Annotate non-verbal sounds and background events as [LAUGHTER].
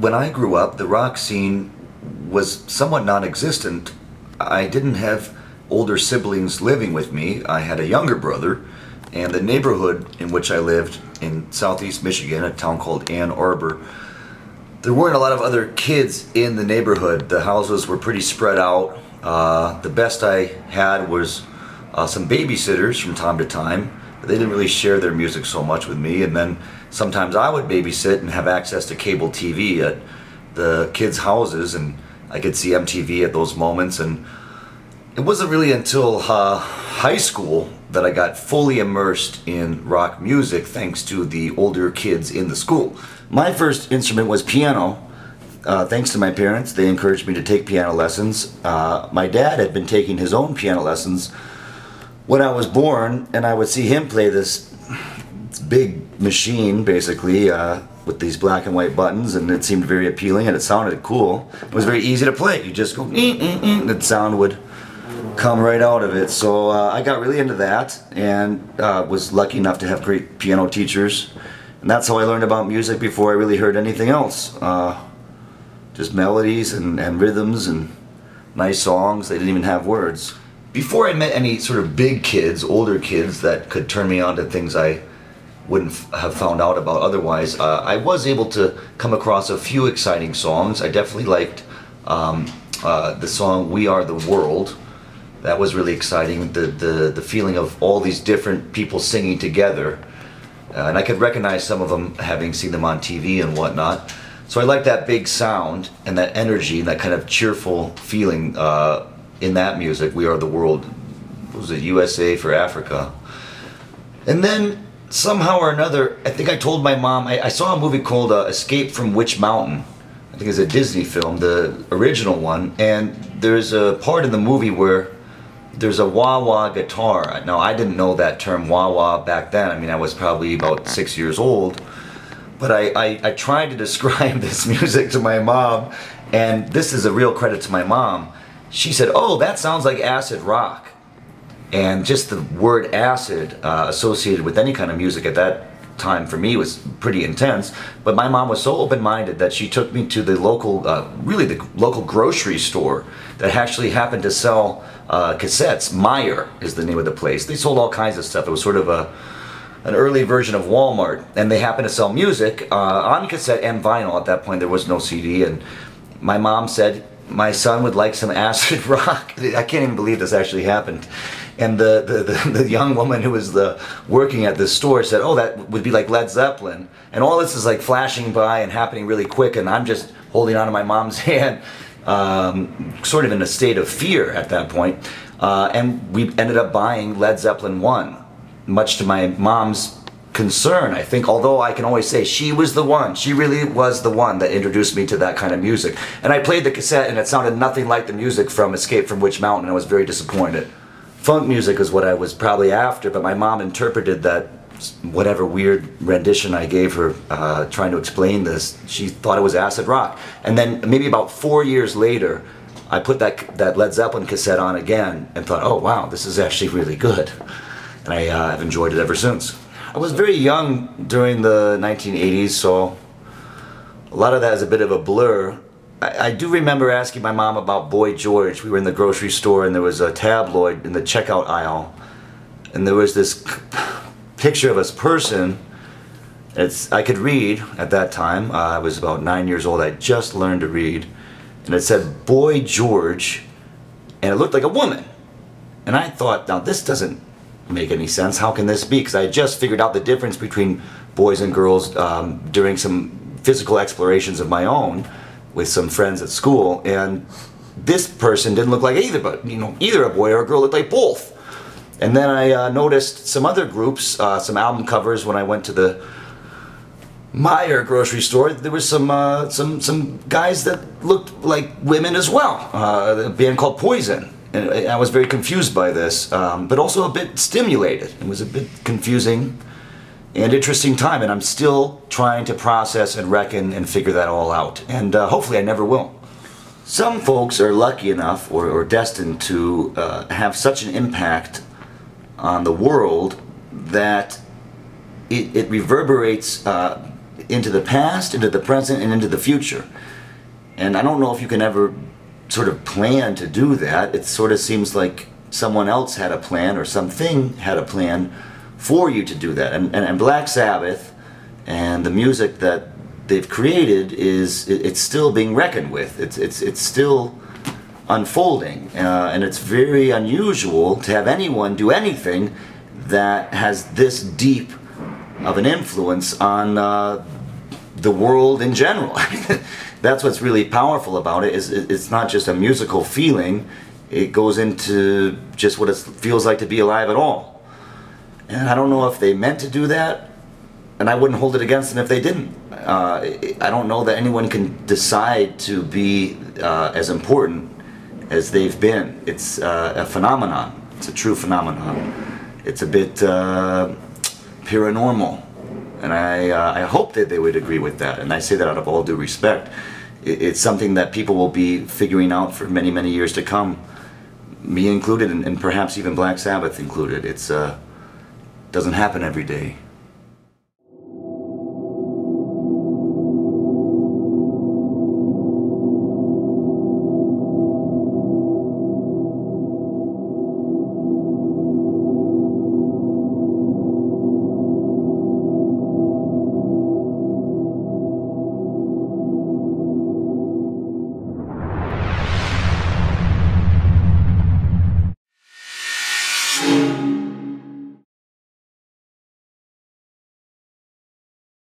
when I grew up, the rock scene was somewhat non existent. I didn't have older siblings living with me. I had a younger brother, and the neighborhood in which I lived in southeast Michigan, a town called Ann Arbor, there weren't a lot of other kids in the neighborhood. The houses were pretty spread out. Uh, the best I had was uh, some babysitters from time to time. They didn't really share their music so much with me. And then sometimes I would babysit and have access to cable TV at the kids' houses, and I could see MTV at those moments. And it wasn't really until uh, high school that I got fully immersed in rock music thanks to the older kids in the school. My first instrument was piano. Uh, thanks to my parents, they encouraged me to take piano lessons. Uh, my dad had been taking his own piano lessons when I was born, and I would see him play this big machine, basically, uh, with these black and white buttons, and it seemed very appealing and it sounded cool. It was very easy to play. You just go, and the sound would come right out of it. So uh, I got really into that and uh, was lucky enough to have great piano teachers. And that's how I learned about music before I really heard anything else. Uh, just melodies and, and rhythms and nice songs. They didn't even have words. Before I met any sort of big kids, older kids that could turn me on to things I wouldn't have found out about otherwise, uh, I was able to come across a few exciting songs. I definitely liked um, uh, the song We Are the World that was really exciting. The, the, the feeling of all these different people singing together. Uh, and I could recognize some of them having seen them on TV and whatnot. So I like that big sound and that energy and that kind of cheerful feeling uh, in that music. We Are the World. Was it USA for Africa? And then somehow or another, I think I told my mom, I, I saw a movie called uh, Escape from Witch Mountain. I think it's a Disney film, the original one. And there's a part in the movie where there's a wah wah guitar. Now I didn't know that term wah wah back then. I mean I was probably about six years old, but I, I, I tried to [LAUGHS] describe this music to my mom, and this is a real credit to my mom. She said, "Oh, that sounds like acid rock," and just the word acid uh, associated with any kind of music at that time for me was pretty intense. But my mom was so open-minded that she took me to the local, uh, really the local grocery store that actually happened to sell uh, cassettes. Meijer is the name of the place. They sold all kinds of stuff. It was sort of a an early version of Walmart, and they happened to sell music uh, on cassette and vinyl. At that point, there was no CD, and my mom said my son would like some acid [LAUGHS] rock. I can't even believe this actually happened. And the, the, the, the, young woman who was the working at this store said, "Oh, that would be like Led Zeppelin." And all this is like flashing by and happening really quick, and I'm just holding on to my mom's [LAUGHS] hand um, sort of in a state of fear at that point. Uh, and we ended up buying Led Zeppelin 1, much to my mom's concern, I think, although I can always say she was the one. She really was the one that introduced me to that kind of music. And I played the cassette and it sounded nothing like the music from Escape from Witch Mountain. I was very disappointed. Funk music is what I was probably after, but my mom interpreted that whatever weird rendition I gave her uh, trying to explain this, she thought it was acid rock. And then maybe about four years later, I put that that Led Zeppelin cassette on again and thought, oh wow, this is actually really good. And I, uh, have enjoyed it ever since. I was very young during the 1980s, so a lot of that is a bit of a blur. I, I do remember asking my mom about Boy George. We were in the grocery store and there was a tabloid in the checkout aisle, and there was this picture of a person. It's I could read at that time. Uh, I was about nine years old. I just learned to read, and it said "Boy George," and it looked like a woman. And I thought, now this doesn't make any sense. How can this be? Because I just figured out the difference between boys and girls um, during some physical explorations of my own with some friends at school, and this person didn't look like either, but you know, either a boy or a girl looked like both. And then I uh, noticed some other groups, uh, some album covers when I went to the Meijer grocery store. There was some uh, some some guys that looked like women as well. Uh, a band called Poison, and I was very confused by this, um, but also a bit stimulated. It was a bit confusing and interesting time, and I'm still trying to process and reckon and figure that all out. And uh, hopefully, I never will. Some folks are lucky enough or, or destined to uh, have such an impact on the world that it, it reverberates uh, into the past, into the present, and into the future. And I don't know if you can ever sort of plan to do that. It sort of seems like someone else had a plan or something had a plan for you to do that. And, and, and Black Sabbath and the music that they've created is it, it's still being reckoned with. It's it's it's still unfolding, uh, and it's very unusual to have anyone do anything that has this deep of an influence on uh, the world in general. [LAUGHS] That's what's really powerful about it. Is it's not just a musical feeling; it goes into just what it feels like to be alive at all. And I don't know if they meant to do that, and I wouldn't hold it against them if they didn't. Uh, I don't know that anyone can decide to be uh, as important as they've been. It's uh, a phenomenon. It's a true phenomenon. It's a bit uh, paranormal, and I uh, I hope that they would agree with that. And I say that out of all due respect. It's something that people will be figuring out for many many years to come, me included, and, and perhaps even Black Sabbath included. It's uh, doesn't happen every day.